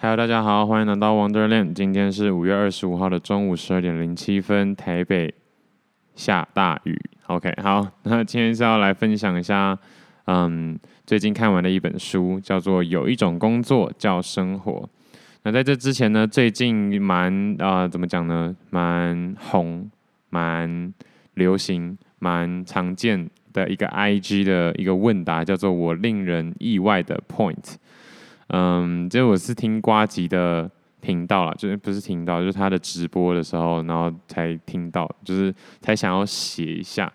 Hello，大家好，欢迎来到 Wonderland。今天是五月二十五号的中午十二点零七分，台北下大雨。OK，好，那今天是要来分享一下，嗯，最近看完的一本书，叫做《有一种工作叫生活》。那在这之前呢，最近蛮啊、怎么讲呢？蛮红、蛮流行、蛮常见的一个 IG 的一个问答，叫做“我令人意外的 Point”。嗯，就我是听瓜吉的频道啦，就是不是听到，就是他的直播的时候，然后才听到，就是才想要写一下。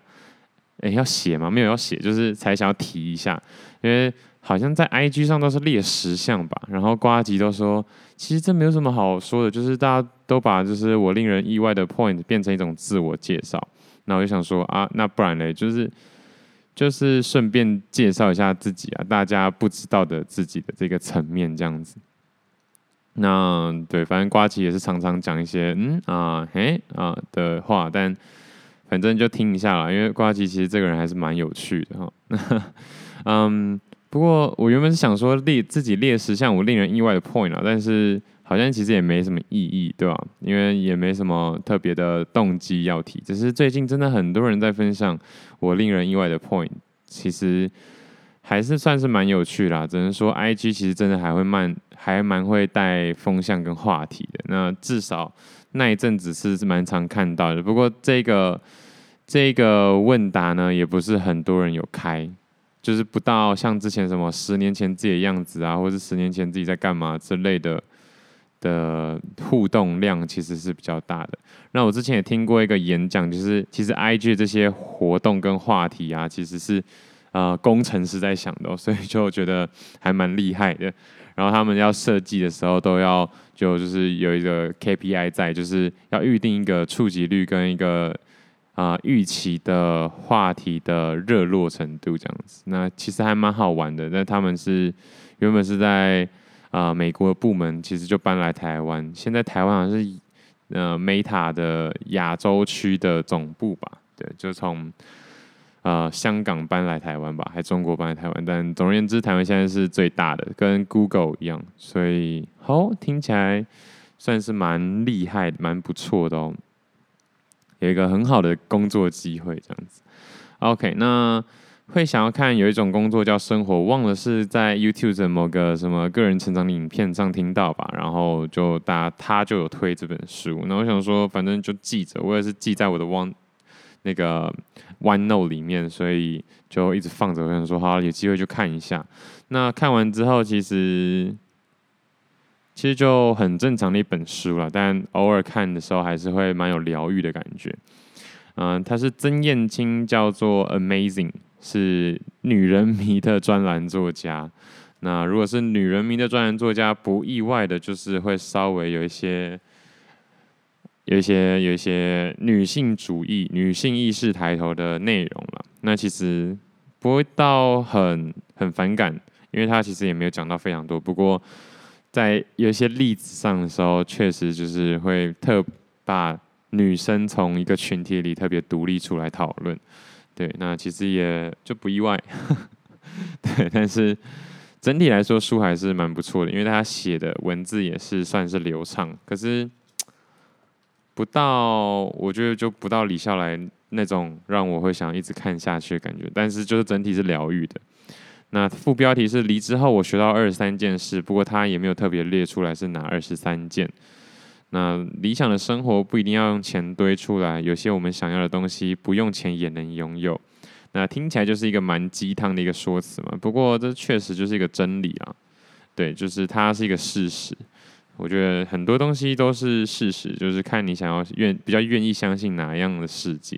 诶，要写吗？没有要写，就是才想要提一下，因为好像在 IG 上都是列十项吧，然后瓜吉都说，其实这没有什么好说的，就是大家都把就是我令人意外的 point 变成一种自我介绍，那我就想说啊，那不然呢？就是。就是顺便介绍一下自己啊，大家不知道的自己的这个层面这样子。那对，反正瓜奇也是常常讲一些嗯啊嘿啊的话，但反正就听一下啦，因为瓜奇其实这个人还是蛮有趣的哈。嗯，不过我原本是想说列自己列十项我令人意外的 point 啊，但是。好像其实也没什么意义，对吧？因为也没什么特别的动机要提，只是最近真的很多人在分享我令人意外的 point，其实还是算是蛮有趣啦。只能说 IG 其实真的还会慢还蛮会带风向跟话题的。那至少那一阵子是蛮常看到的。不过这个这个问答呢，也不是很多人有开，就是不到像之前什么十年前自己的样子啊，或是十年前自己在干嘛之类的。的互动量其实是比较大的。那我之前也听过一个演讲，就是其实 IG 这些活动跟话题啊，其实是呃工程师在想的喔，所以就觉得还蛮厉害的。然后他们要设计的时候，都要就就是有一个 KPI 在，就是要预定一个触及率跟一个啊预期的话题的热络程度这样子。那其实还蛮好玩的。那他们是原本是在。啊、美国的部门其实就搬来台湾，现在台湾好像是呃 Meta 的亚洲区的总部吧？对，就从呃香港搬来台湾吧，还中国搬来台湾，但总而言之，台湾现在是最大的，跟 Google 一样，所以好听起来算是蛮厉害、蛮不错的哦，有一个很好的工作机会这样子。OK，那。会想要看有一种工作叫生活，忘了是在 YouTube 的某个什么个人成长的影片上听到吧，然后就大家他就有推这本书，那我想说反正就记着，我也是记在我的 One 那个 OneNote 里面，所以就一直放着。我想说好，有机会就看一下。那看完之后，其实其实就很正常的一本书了，但偶尔看的时候还是会蛮有疗愈的感觉。嗯、呃，他是曾燕青，叫做 Amazing。是女人迷的专栏作家。那如果是女人迷的专栏作家，不意外的就是会稍微有一些、有一些、有一些女性主义、女性意识抬头的内容了。那其实不会到很很反感，因为他其实也没有讲到非常多。不过在有一些例子上的时候，确实就是会特把女生从一个群体里特别独立出来讨论。对，那其实也就不意外，对，但是整体来说书还是蛮不错的，因为他写的文字也是算是流畅，可是不到，我觉得就不到李笑来那种让我会想一直看下去的感觉，但是就是整体是疗愈的。那副标题是离职后我学到二十三件事，不过他也没有特别列出来是哪二十三件。那理想的生活不一定要用钱堆出来，有些我们想要的东西不用钱也能拥有。那听起来就是一个蛮鸡汤的一个说辞嘛。不过这确实就是一个真理啊，对，就是它是一个事实。我觉得很多东西都是事实，就是看你想要愿比较愿意相信哪样的世界。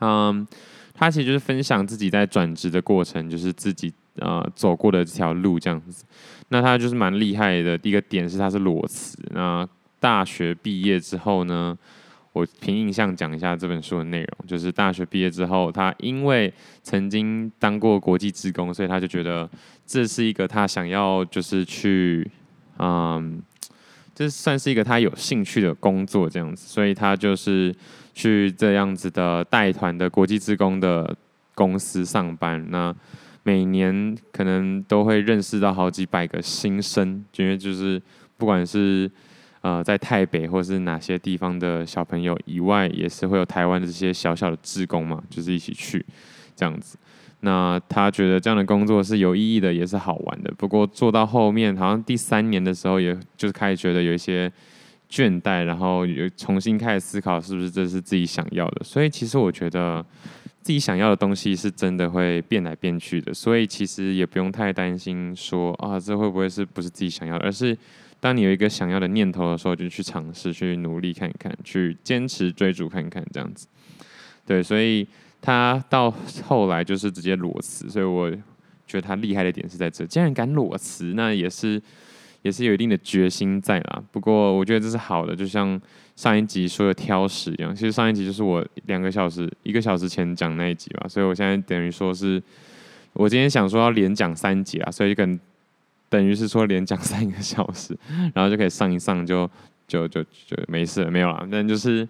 嗯，他其实就是分享自己在转职的过程，就是自己。呃，走过的这条路这样子，那他就是蛮厉害的。第一个点是他是裸辞。那大学毕业之后呢，我凭印象讲一下这本书的内容，就是大学毕业之后，他因为曾经当过国际职工，所以他就觉得这是一个他想要就是去，嗯，这算是一个他有兴趣的工作这样子，所以他就是去这样子的带团的国际职工的公司上班。那每年可能都会认识到好几百个新生，因为就是不管是呃在台北或是哪些地方的小朋友以外，也是会有台湾的这些小小的志工嘛，就是一起去这样子。那他觉得这样的工作是有意义的，也是好玩的。不过做到后面，好像第三年的时候，也就是开始觉得有一些倦怠，然后又重新开始思考，是不是这是自己想要的。所以其实我觉得自己想要的东西是真的会变来变去的。所以其实也不用太担心说啊，这会不会是不是自己想要的？而是当你有一个想要的念头的时候，就去尝试，去努力看看，去坚持追逐看看，这样子。对，所以。他到后来就是直接裸辞，所以我觉得他厉害的点是在这，既然敢裸辞，那也是也是有一定的决心在啦。不过我觉得这是好的，就像上一集说的挑食一样，其实上一集就是我两个小时、一个小时前讲那一集吧，所以我现在等于说是，我今天想说要连讲三集啊，所以跟等于是说连讲三个小时，然后就可以上一上就就就就没事了，没有啦，但就是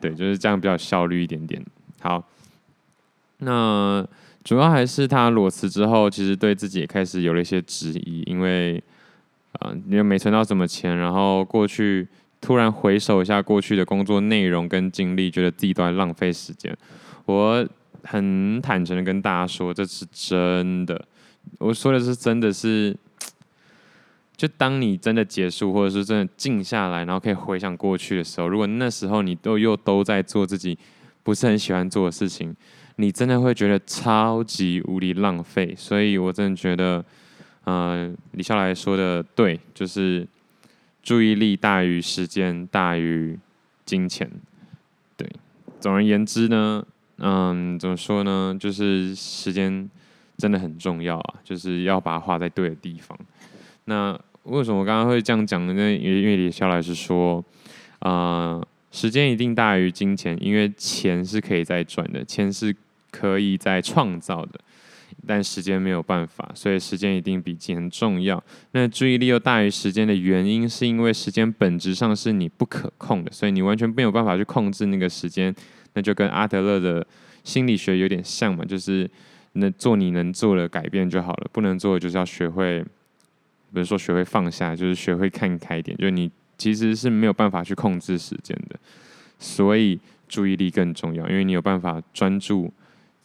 对，就是这样比较效率一点点。好，那主要还是他裸辞之后，其实对自己也开始有了一些质疑，因为啊，你又没存到什么钱，然后过去突然回首一下过去的工作内容跟经历，觉得自己都在浪费时间。我很坦诚的跟大家说，这是真的，我说的是真的是，就当你真的结束，或者是真的静下来，然后可以回想过去的时候，如果那时候你都又都在做自己。不是很喜欢做的事情，你真的会觉得超级无敌浪费。所以我真的觉得，呃，李笑来说的对，就是注意力大于时间大于金钱。对，总而言之呢，嗯，怎么说呢？就是时间真的很重要啊，就是要把它花在对的地方。那为什么我刚刚会这样讲呢？因为因为李笑来是说，啊、时间一定大于金钱，因为钱是可以再赚的，钱是可以再创造的，但时间没有办法，所以时间一定比钱重要。那注意力又大于时间的原因，是因为时间本质上是你不可控的，所以你完全没有办法去控制那个时间。那就跟阿德勒的心理学有点像嘛，就是那做你能做的改变就好了，不能做的就是要学会，比如说学会放下，就是学会看开一点，就是你。其实是没有办法去控制时间的，所以注意力更重要，因为你有办法专注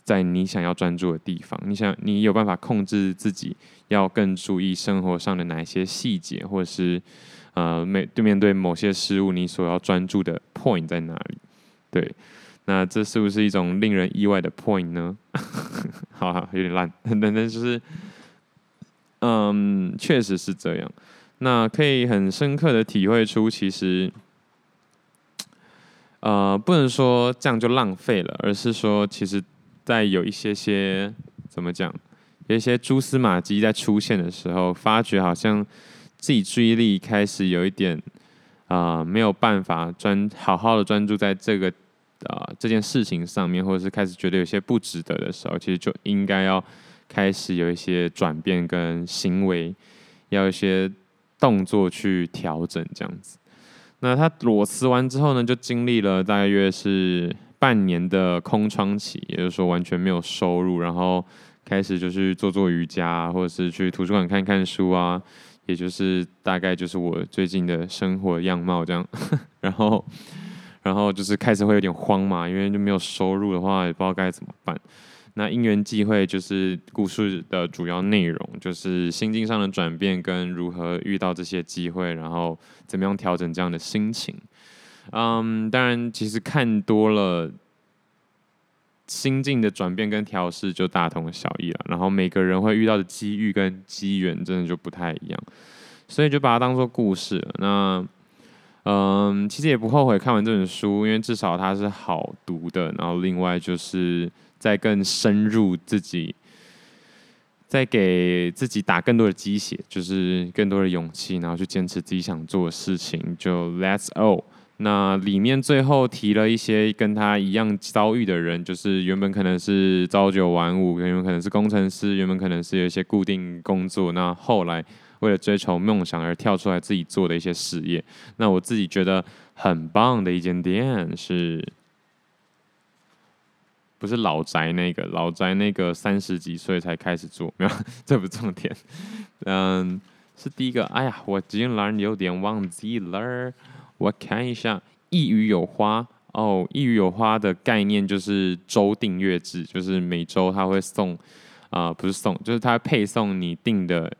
在你想要专注的地方。你想，你有办法控制自己要更注意生活上的哪一些细节，或者是呃，面对面对某些事物，你所要专注的 point 在哪里？对，那这是不是一种令人意外的 point 呢？好好，有点烂，但但就是，嗯，确实是这样。那可以很深刻的体会出，其实，呃，不能说这样就浪费了，而是说，其实，在有一些些怎么讲，有一些蛛丝马迹在出现的时候，发觉好像自己注意力开始有一点啊、没有办法专好好的专注在这个啊、这件事情上面，或者是开始觉得有些不值得的时候，其实就应该要开始有一些转变跟行为，要一些。动作去调整这样子，那他裸辞完之后呢，就经历了大约是半年的空窗期，也就是说完全没有收入，然后开始就是做做瑜伽，或者是去图书馆看看书啊，也就是大概就是我最近的生活样貌这样，然后，然后就是开始会有点慌嘛，因为就没有收入的话，也不知道该怎么办。那因缘际会就是故事的主要内容，就是心境上的转变跟如何遇到这些机会，然后怎么样调整这样的心情。嗯，当然，其实看多了心境的转变跟调试就大同小异了。然后每个人会遇到的机遇跟机缘真的就不太一样，所以就把它当做故事。那嗯，其实也不后悔看完这本书，因为至少它是好读的。然后另外就是。再更深入自己，再给自己打更多的鸡血，就是更多的勇气，然后去坚持自己想做的事情。就 Let's all。那里面最后提了一些跟他一样遭遇的人，就是原本可能是朝九晚五，原本可能是工程师，原本可能是有一些固定工作，那后来为了追求梦想而跳出来自己做的一些事业。那我自己觉得很棒的一间店是。不是老宅那个，老宅那个三十几岁才开始做，没有，这不是重点。嗯，是第一个。哎呀，我竟然有点忘记了，我看一下。一语有花哦，一语有花的概念就是周订阅制，就是每周他会送，啊、不是送，就是他配送你订的，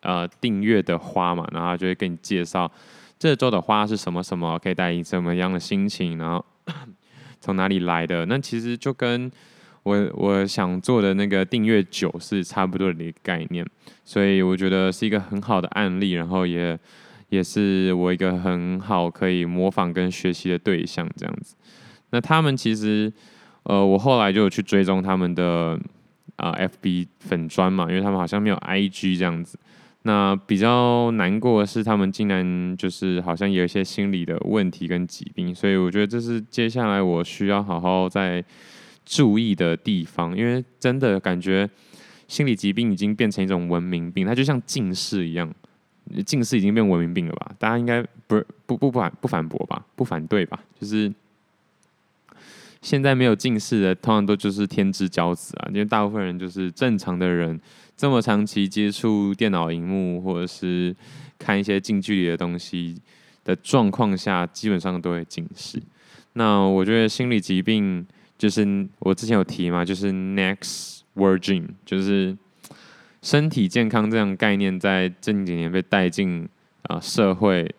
呃，订阅的花嘛，然后就会跟你介绍这周的花是什么什么，可以带你什么样的心情，然后。从哪里来的？那其实就跟我我想做的那个订阅酒是差不多的一个概念，所以我觉得是一个很好的案例，然后也也是我一个很好可以模仿跟学习的对象，这样子。那他们其实，呃，我后来就有去追踪他们的啊、FB 粉砖嘛，因为他们好像没有 IG 这样子。那比较难过的是，他们竟然就是好像有一些心理的问题跟疾病，所以我觉得这是接下来我需要好好再注意的地方，因为真的感觉心理疾病已经变成一种文明病，它就像近视一样，近视已经变文明病了吧？大家应该不不不不反不反驳吧？不反对吧？就是现在没有近视的，通常都就是天之骄子啊，因为大部分人就是正常的人。这么长期接触电脑荧幕或者是看一些近距离的东西的状况下，基本上都会近视。那我觉得心理疾病就是我之前有提嘛，就是 next virgin，就是身体健康这样概念在近几年被带进啊社会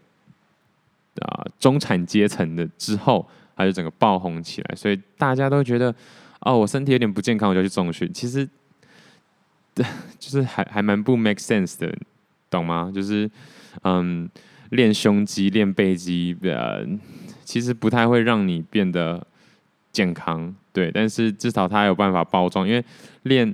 啊中产阶层的之后，还是整个爆红起来，所以大家都觉得哦，我身体有点不健康，我就去重训。其实。对，就是还还蛮不 make sense 的，懂吗？就是，嗯，练胸肌、练背肌，呃，其实不太会让你变得健康，对。但是至少它有办法包装，因为练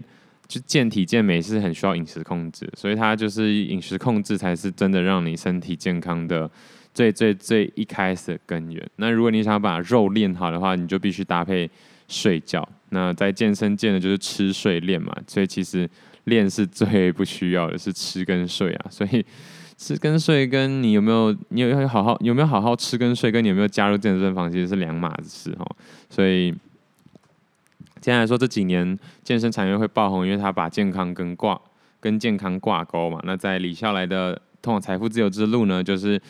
就健体健美是很需要饮食控制，所以它就是饮食控制才是真的让你身体健康的最最最一开始的根源。那如果你想把肉练好的话，你就必须搭配睡觉。那在健身健的，就是吃睡练嘛，所以其实。练是最不需要的，是吃跟睡啊。所以吃跟睡跟你有没有，你有要好好有没有好好吃跟睡，跟你有没有加入健身房，其实是两码子事哈。所以，现在来说这几年健身产业会爆红，因为它把健康跟挂跟健康挂钩嘛。那在李笑来的通往财富自由之路呢，就是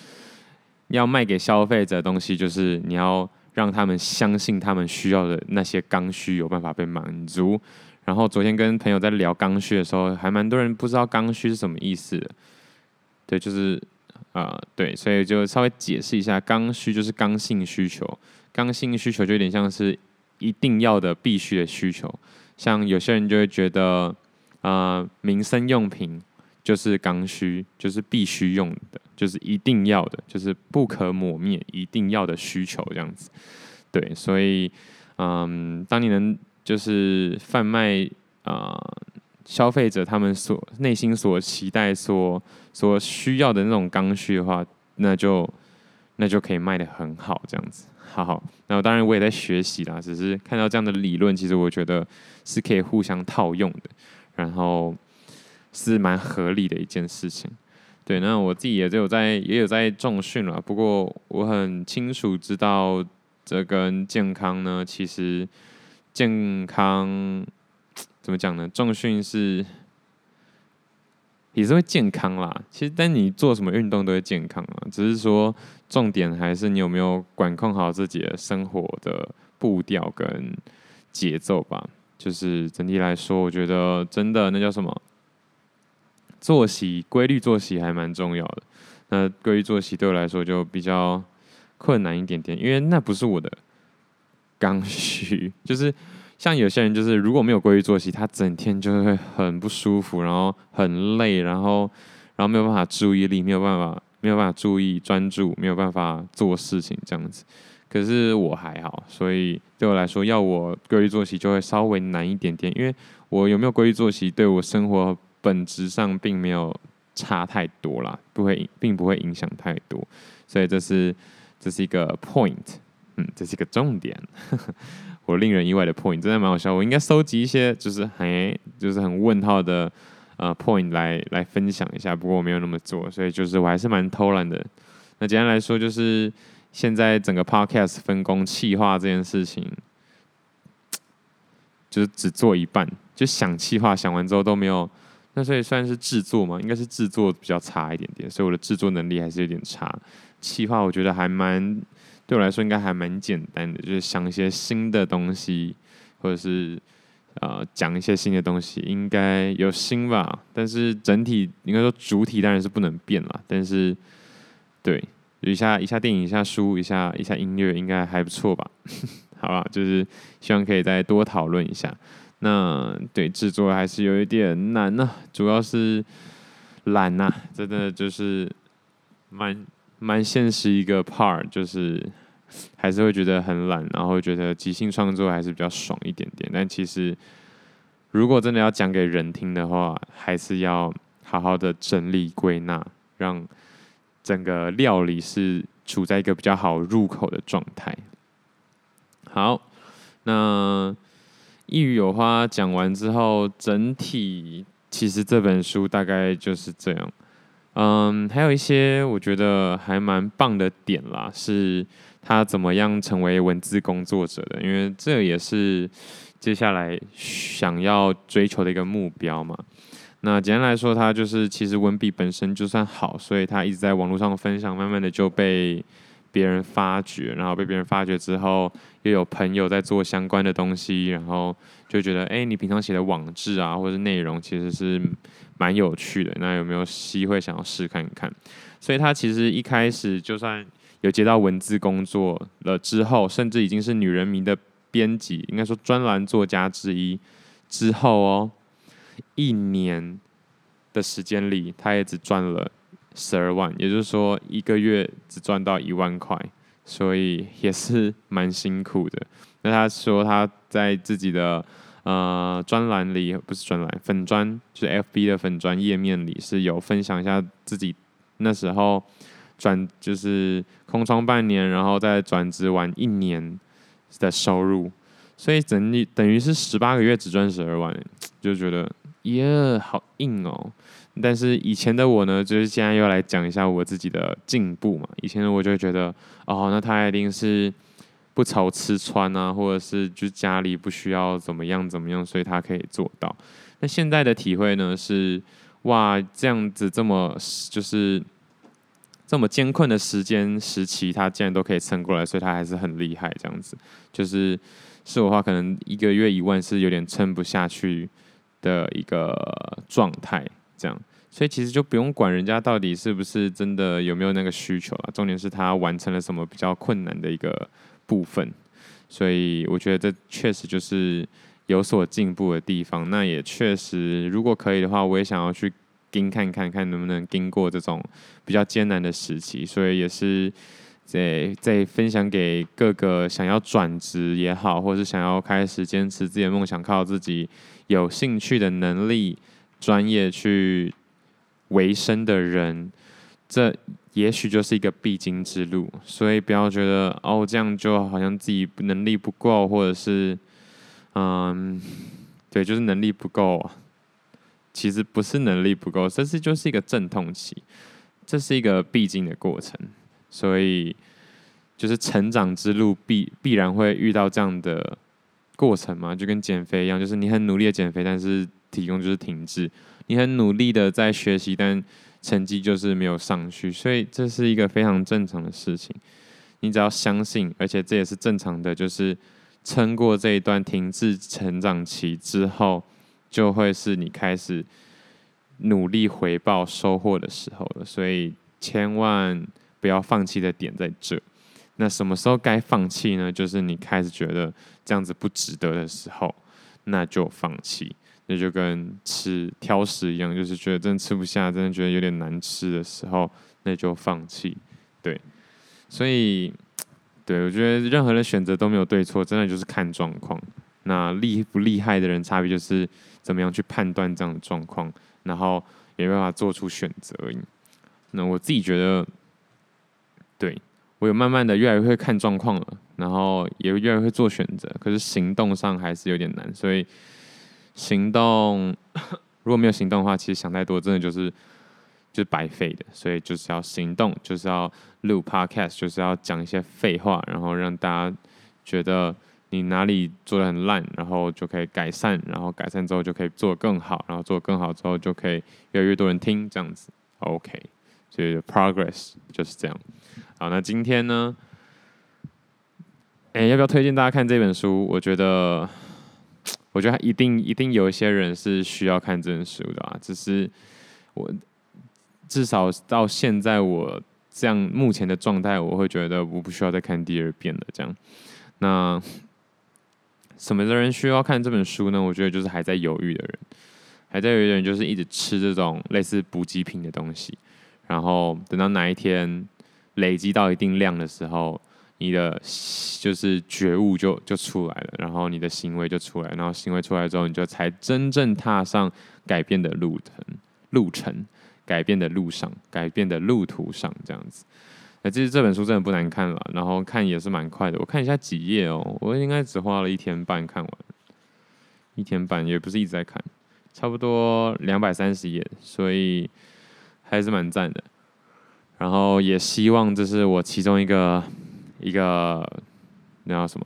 要卖给消费者的东西，就是你要让他们相信他们需要的那些刚需有办法被满足。然后昨天跟朋友在聊刚需的时候，还蛮多人不知道刚需是什么意思。对，就是啊、呃，对，所以就稍微解释一下，刚需就是刚性需求。刚性需求就有点像是一定要的、必须的需求。像有些人就会觉得，呃，民生用品就是刚需，就是必须用的，就是一定要的，就是不可磨灭、一定要的需求这样子。对，所以，嗯，当你能。就是贩卖啊、呃，消费者他们所内心所期待、所所需要的那种刚需的话，那就那就可以卖得很好，这样子。好好，那当然我也在学习啦，只是看到这样的理论，其实我觉得是可以互相套用的，然后是蛮合理的一件事情。对，那我自己也有在也有在重训了，不过我很清楚知道这跟健康呢，其实。健康怎么讲呢？重训是也是会健康啦。其实，但你做什么运动都会健康啊。只是说，重点还是你有没有管控好自己的生活的步调跟节奏吧。就是整体来说，我觉得真的那叫什么？作息规律，作息还蛮重要的。那规律作息对我来说就比较困难一点点，因为那不是我的。刚需 就是像有些人，就是如果没有规律作息，他整天就会很不舒服，然后很累，然后然后没有办法注意力，没有办法没有办法注意专注，没有办法做事情这样子。可是我还好，所以对我来说，要我规律作息就会稍微难一点点，因为我有没有规律作息，对我生活本质上并没有差太多啦，不会并不会影响太多，所以这是这是一个 point。嗯，这是一个重点，我令人意外的 point 真的蛮好笑。我应该收集一些就是很就是很问号的呃 point 来来分享一下，不过我没有那么做，所以就是我还是蛮偷懒的。那简单来说，就是现在整个 podcast 分工气化这件事情，就是只做一半，就想气化想完之后都没有，那所以算是制作嘛，应该是制作比较差一点点，所以我的制作能力还是有点差。气化我觉得还蛮对我来说应该还蛮简单的，就是想一些新的东西，或者是呃讲一些新的东西，应该有新吧。但是整体应该说主体当然是不能变了，但是对。一下一下电影，一下书，一下一下音乐，应该还不错吧？好吧，就是希望可以再多讨论一下。那对制作还是有一点难呢、主要是懒呐、真的就是蛮蛮现实一个 part，就是还是会觉得很懒，然后觉得即兴创作还是比较爽一点点。但其实如果真的要讲给人听的话，还是要好好的整理归纳，让。整个料理是处在一个比较好入口的状态。好，那一语有花讲完之后，整体其实这本书大概就是这样。嗯，还有一些我觉得还蛮棒的点啦，是他怎么样成为文字工作者的，因为这也是接下来想要追求的一个目标嘛。那简单来说，他就是其实文笔本身就算好，所以他一直在网络上分享，慢慢的就被别人发掘，然后被别人发掘之后，又有朋友在做相关的东西，然后就觉得，哎，你平常写的网志啊，或者是内容其实是蛮有趣的，那有没有机会想要试看看？所以他其实一开始就算有接到文字工作了之后，甚至已经是女人迷的编辑，应该说专栏作家之一之后哦。一年的时间里，他也只赚了十二万，也就是说一个月只赚到一万块，所以也是蛮辛苦的。那他说他在自己的呃专栏里，不是专栏粉专，就是 FB 的粉专页面里是有分享一下自己那时候转就是空窗半年，然后再转职完一年的收入，所以整理等于是十八个月只赚十二万，就觉得。耶好硬哦！但是以前的我呢，就是现在又来讲一下我自己的进步嘛。以前的我就觉得，哦，那他一定是不愁吃穿啊，或者是就家里不需要怎么样怎么样，所以他可以做到。那现在的体会呢是，哇，这样子这么就是这么艰困的时间时期，他竟然都可以撑过来，所以他还是很厉害。这样子，就是是我话，可能一个月一万是有点撑不下去。的一个状态，这样，所以其实就不用管人家到底是不是真的有没有那个需求了，重点是他完成了什么比较困难的一个部分，所以我觉得这确实就是有所进步的地方。那也确实，如果可以的话，我也想要去盯看看看能不能经过这种比较艰难的时期，所以也是在在分享给各个想要转职也好，或是想要开始坚持自己的梦想，靠自己。有兴趣的能力、专业去维生的人，这也许就是一个必经之路。所以不要觉得哦，这样就好像自己能力不够，或者是嗯，对，就是能力不够。其实不是能力不够，这是就是一个阵痛期，这是一个必经的过程。所以就是成长之路必必然会遇到这样的。过程嘛，就跟减肥一样，就是你很努力的减肥，但是体重就是停滞；你很努力的在学习，但成绩就是没有上去。所以这是一个非常正常的事情。你只要相信，而且这也是正常的，就是撑过这一段停滞成长期之后，就会是你开始努力回报收获的时候了。所以千万不要放弃的点在这。那什么时候该放弃呢？就是你开始觉得这样子不值得的时候，那就放弃。那就跟吃挑食一样，就是觉得真的吃不下，真的觉得有点难吃的时候，那就放弃。对，所以，对，我觉得任何的选择都没有对错，真的就是看状况。那厉不厉害的人，差别就是怎么样去判断这样的状况，然后也没办法做出选择而已。那我自己觉得，对。我有慢慢的越来越会看状况了，然后也越来越会做选择，可是行动上还是有点难，所以行动 如果没有行动的话，其实想太多真的就是就是白费的，所以就是要行动，就是要录 podcast，就是要讲一些废话，然后让大家觉得你哪里做的很烂，然后就可以改善，然后改善之后就可以做得更好，然后做得更好之后就可以越来越多人听，这样子，OK。所以 progress 就是这样。好，那今天呢？哎、要不要推荐大家看这本书？我觉得，我觉得一定一定有一些人是需要看这本书的啊。只是我至少到现在我这样目前的状态，我会觉得我不需要再看第二遍了。这样，那什么的人需要看这本书呢？我觉得就是还在犹豫的人，还在犹豫的人就是一直吃这种类似补给品的东西，然后等到哪一天累积到一定量的时候。你的就是觉悟就就出来了，然后你的行为就出来，然后行为出来之后，你就才真正踏上改变的路程，路程，改变的路上，改变的路途上，这样子。哎其实这本书真的不难看了，然后看也是蛮快的。我看一下几页哦，我应该只花了一天半看完，一天半也不是一直在看，差不多两百三十页，所以还是蛮赞的。然后也希望这是我其中一个。一个那叫什么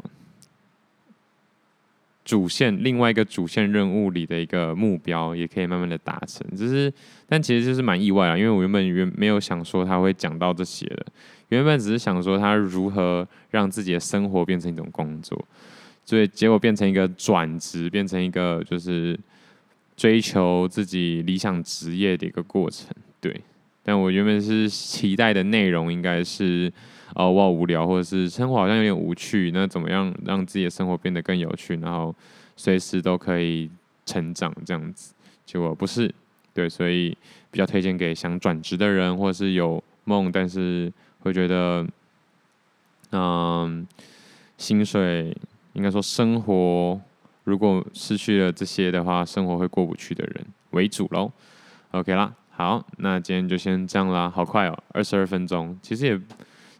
主线，另外一个主线任务里的一个目标，也可以慢慢的达成。只是，但其实就是蛮意外啊，因为我原本原没有想说他会讲到这些的，原本只是想说他如何让自己的生活变成一种工作，所以结果变成一个转职，变成一个就是追求自己理想职业的一个过程。对，但我原本是期待的内容应该是。哦，我好无聊，或者是生活好像有点无趣，那怎么样让自己的生活变得更有趣，然后随时都可以成长这样子？结果不是，对，所以比较推荐给想转职的人，或者是有梦，但是会觉得，嗯，薪水应该说生活如果失去了这些的话，生活会过不去的人为主喽。OK 啦，好，那今天就先这样啦，好快哦，二十二分钟，其实也。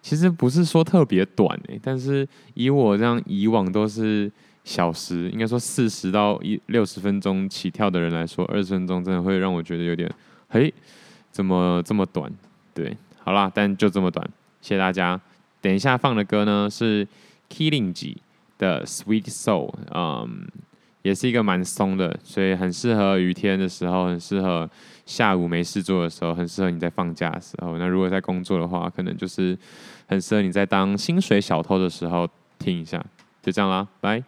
其实不是说特别短诶，但是以我这样以往都是小时，应该说四十到一六十分钟起跳的人来说，二十分钟真的会让我觉得有点，嘿，怎么这么短？对，好啦，但就这么短，谢谢大家。等一下放的歌呢是 Killingy 的 Sweet Soul，嗯，也是一个蛮松的，所以很适合雨天的时候，很适合。下午没事做的时候，很适合你在放假的时候。那如果在工作的话，可能就是很适合你在当薪水小偷的时候听一下。就这样啦，拜。